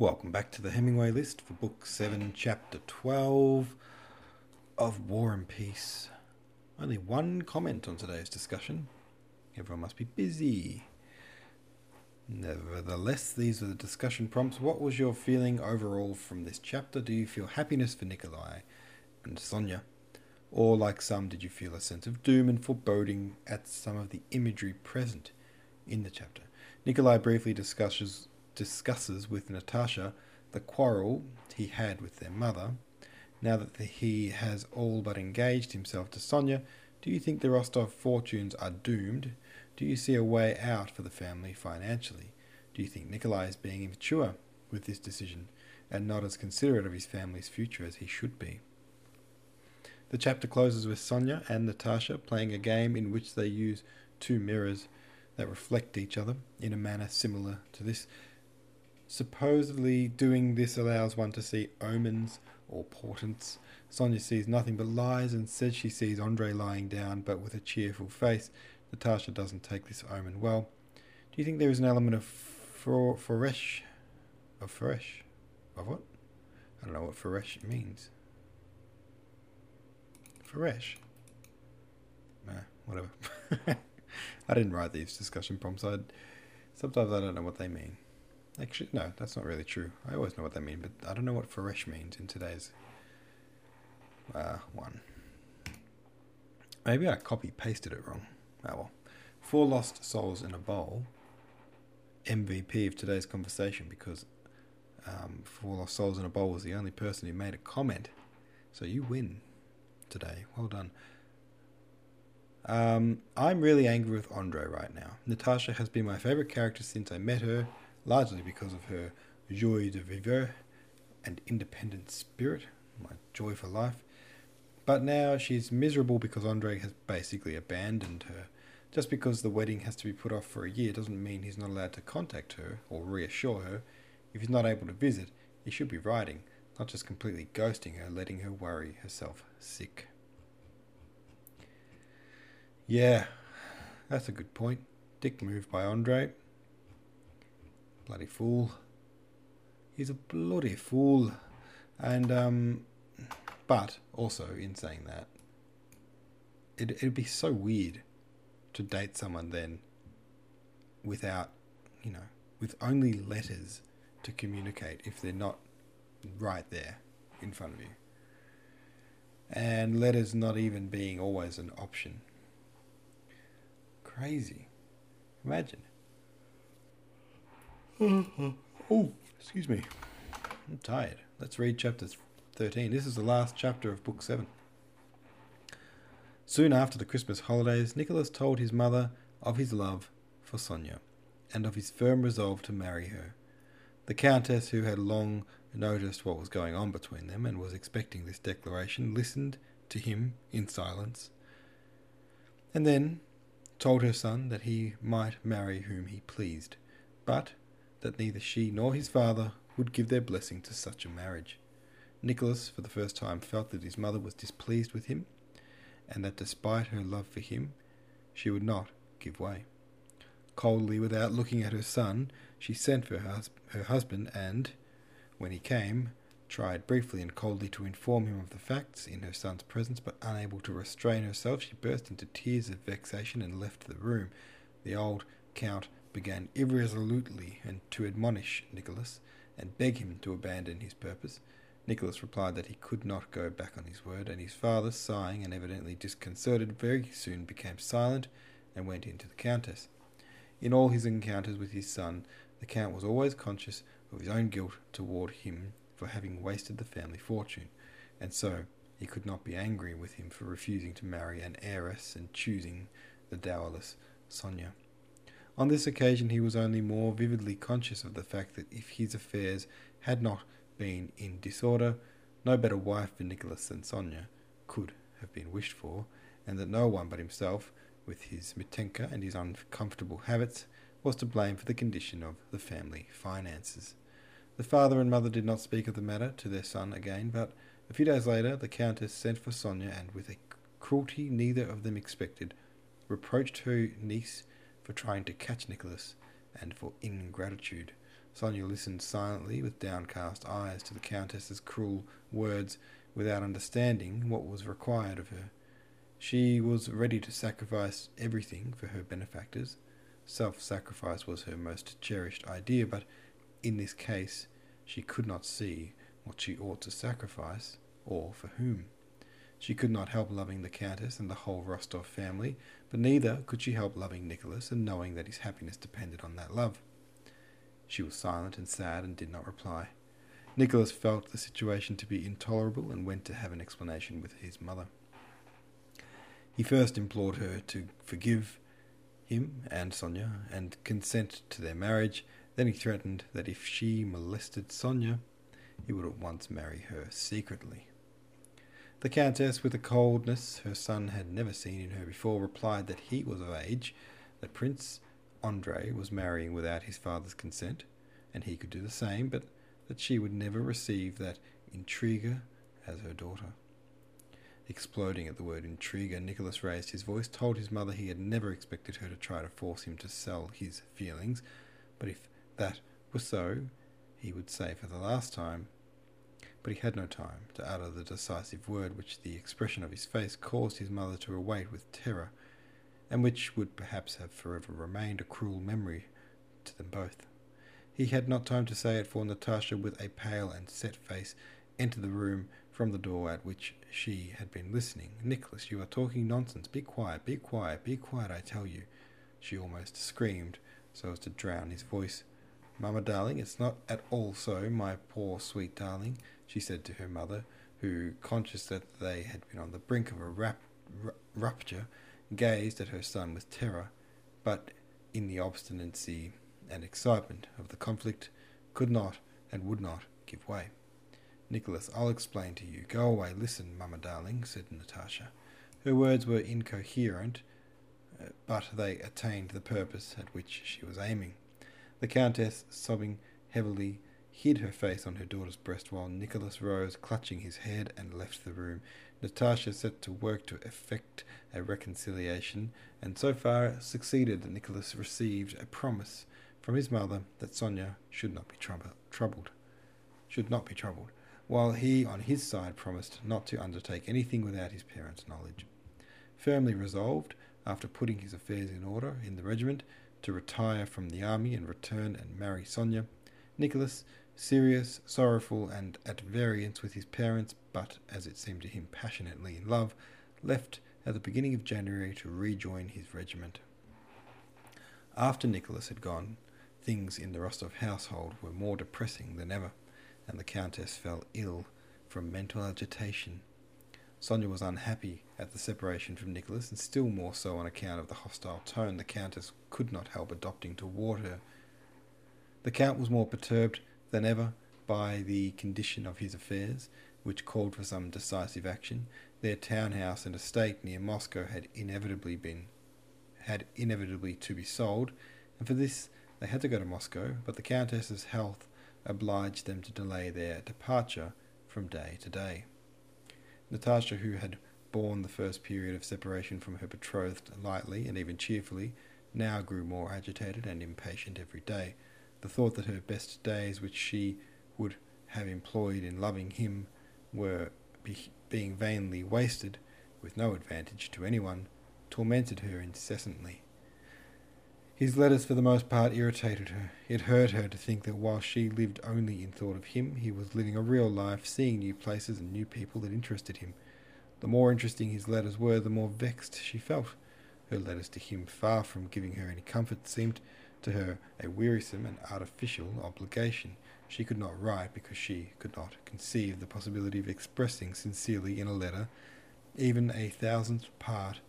Welcome back to the Hemingway list for Book 7, Chapter 12 of War and Peace. Only one comment on today's discussion. Everyone must be busy. Nevertheless, these are the discussion prompts. What was your feeling overall from this chapter? Do you feel happiness for Nikolai and Sonya? Or, like some, did you feel a sense of doom and foreboding at some of the imagery present in the chapter? Nikolai briefly discusses discusses with Natasha the quarrel he had with their mother. Now that he has all but engaged himself to Sonya, do you think the Rostov fortunes are doomed? Do you see a way out for the family financially? Do you think Nikolai is being immature with this decision and not as considerate of his family's future as he should be? The chapter closes with Sonya and Natasha playing a game in which they use two mirrors that reflect each other in a manner similar to this Supposedly, doing this allows one to see omens or portents. Sonya sees nothing but lies and says she sees Andre lying down, but with a cheerful face. Natasha doesn't take this omen well. Do you think there is an element of for foresh, of fresh, of what? I don't know what fresh means. Fresh. Nah, whatever. I didn't write these discussion prompts. I sometimes I don't know what they mean. Actually, no, that's not really true. I always know what they mean, but I don't know what fresh means in today's uh, one. Maybe I copy pasted it wrong. Oh well. Four lost souls in a bowl. MVP of today's conversation because um, Four Lost Souls in a Bowl was the only person who made a comment. So you win today. Well done. Um, I'm really angry with Andre right now. Natasha has been my favorite character since I met her largely because of her joie de vivre and independent spirit, my joy for life. But now she's miserable because Andre has basically abandoned her. Just because the wedding has to be put off for a year doesn't mean he's not allowed to contact her or reassure her. If he's not able to visit, he should be writing, not just completely ghosting her, letting her worry herself sick. Yeah, that's a good point. Dick move by Andre. Bloody fool. He's a bloody fool. And, um, but also in saying that, it, it'd be so weird to date someone then without, you know, with only letters to communicate if they're not right there in front of you. And letters not even being always an option. Crazy. Imagine. Oh, excuse me. I'm tired. Let's read chapter 13. This is the last chapter of book 7. Soon after the Christmas holidays, Nicholas told his mother of his love for Sonya and of his firm resolve to marry her. The Countess, who had long noticed what was going on between them and was expecting this declaration, listened to him in silence, and then told her son that he might marry whom he pleased, but that neither she nor his father would give their blessing to such a marriage. Nicholas, for the first time, felt that his mother was displeased with him, and that despite her love for him, she would not give way. Coldly, without looking at her son, she sent for her, hus- her husband and, when he came, tried briefly and coldly to inform him of the facts in her son's presence, but unable to restrain herself, she burst into tears of vexation and left the room. The old count began irresolutely and to admonish Nicholas and beg him to abandon his purpose. Nicholas replied that he could not go back on his word, and his father, sighing and evidently disconcerted, very soon became silent and went in to the countess. In all his encounters with his son, the count was always conscious of his own guilt toward him for having wasted the family fortune, and so he could not be angry with him for refusing to marry an heiress and choosing the dowerless Sonya. On this occasion, he was only more vividly conscious of the fact that if his affairs had not been in disorder, no better wife for Nicholas than Sonya could have been wished for, and that no one but himself, with his Mitenka and his uncomfortable habits, was to blame for the condition of the family finances. The father and mother did not speak of the matter to their son again, but a few days later the Countess sent for Sonya and, with a cruelty neither of them expected, reproached her niece for trying to catch Nicholas and for ingratitude. Sonia listened silently with downcast eyes to the Countess's cruel words without understanding what was required of her. She was ready to sacrifice everything for her benefactors. Self sacrifice was her most cherished idea, but in this case she could not see what she ought to sacrifice, or for whom. She could not help loving the Countess and the whole Rostov family, but neither could she help loving Nicholas and knowing that his happiness depended on that love. She was silent and sad and did not reply. Nicholas felt the situation to be intolerable and went to have an explanation with his mother. He first implored her to forgive him and Sonia and consent to their marriage. Then he threatened that if she molested Sonia, he would at once marry her secretly. The Countess, with a coldness her son had never seen in her before, replied that he was of age, that Prince Andrei was marrying without his father's consent, and he could do the same, but that she would never receive that intriguer as her daughter. Exploding at the word intriguer, Nicholas raised his voice, told his mother he had never expected her to try to force him to sell his feelings, but if that were so, he would say for the last time. But he had no time to utter the decisive word which the expression of his face caused his mother to await with terror, and which would perhaps have forever remained a cruel memory to them both. He had not time to say it, for Natasha, with a pale and set face, entered the room from the door at which she had been listening. Nicholas, you are talking nonsense. Be quiet, be quiet, be quiet, I tell you. She almost screamed, so as to drown his voice. Mamma, darling, it's not at all so, my poor sweet darling, she said to her mother, who, conscious that they had been on the brink of a rap- rupture, gazed at her son with terror, but in the obstinacy and excitement of the conflict, could not and would not give way. Nicholas, I'll explain to you. Go away. Listen, mamma darling, said Natasha. Her words were incoherent, uh, but they attained the purpose at which she was aiming. The countess, sobbing heavily, hid her face on her daughter's breast while Nicholas rose, clutching his head, and left the room. Natasha set to work to effect a reconciliation, and so far succeeded that Nicholas received a promise from his mother that Sonia should not be troubled. Should not be troubled while he on his side promised not to undertake anything without his parents' knowledge. Firmly resolved, after putting his affairs in order in the regiment, to retire from the army and return and marry Sonia, Nicholas, serious, sorrowful, and at variance with his parents, but as it seemed to him passionately in love, left at the beginning of January to rejoin his regiment. After Nicholas had gone, things in the Rostov household were more depressing than ever and the Countess fell ill from mental agitation. Sonia was unhappy at the separation from Nicholas, and still more so on account of the hostile tone the Countess could not help adopting toward her. The Count was more perturbed than ever by the condition of his affairs, which called for some decisive action. Their townhouse and estate near Moscow had inevitably been had inevitably to be sold, and for this they had to go to Moscow, but the Countess's health obliged them to delay their departure from day to day. Natasha, who had borne the first period of separation from her betrothed lightly and even cheerfully, now grew more agitated and impatient every day. The thought that her best days, which she would have employed in loving him, were be- being vainly wasted, with no advantage to anyone, tormented her incessantly. His letters for the most part irritated her. It hurt her to think that while she lived only in thought of him, he was living a real life, seeing new places and new people that interested him. The more interesting his letters were, the more vexed she felt. Her letters to him, far from giving her any comfort, seemed to her a wearisome and artificial obligation. She could not write because she could not conceive the possibility of expressing sincerely in a letter even a thousandth part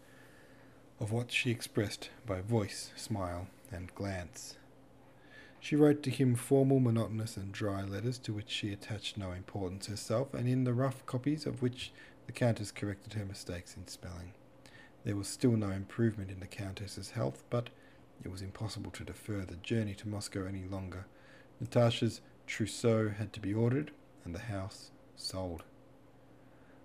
of what she expressed by voice, smile, and glance. She wrote to him formal, monotonous, and dry letters to which she attached no importance herself, and in the rough copies of which the Countess corrected her mistakes in spelling. There was still no improvement in the Countess's health, but it was impossible to defer the journey to Moscow any longer. Natasha's trousseau had to be ordered, and the house sold.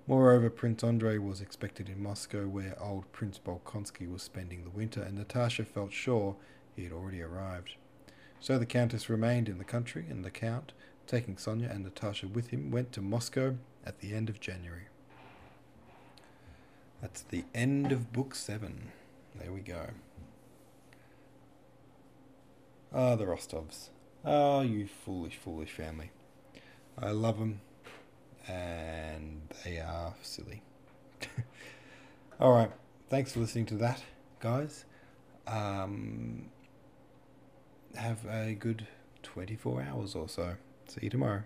Moreover, Prince Andrei was expected in Moscow, where old Prince Bolkonsky was spending the winter, and Natasha felt sure he had already arrived. So the Countess remained in the country, and the Count, taking Sonia and Natasha with him, went to Moscow at the end of January. That's the end of Book 7. There we go. Ah, the Rostovs. Oh, you foolish, foolish family. I love them, and they are silly. All right. Thanks for listening to that, guys. Um, have a good 24 hours or so. See you tomorrow.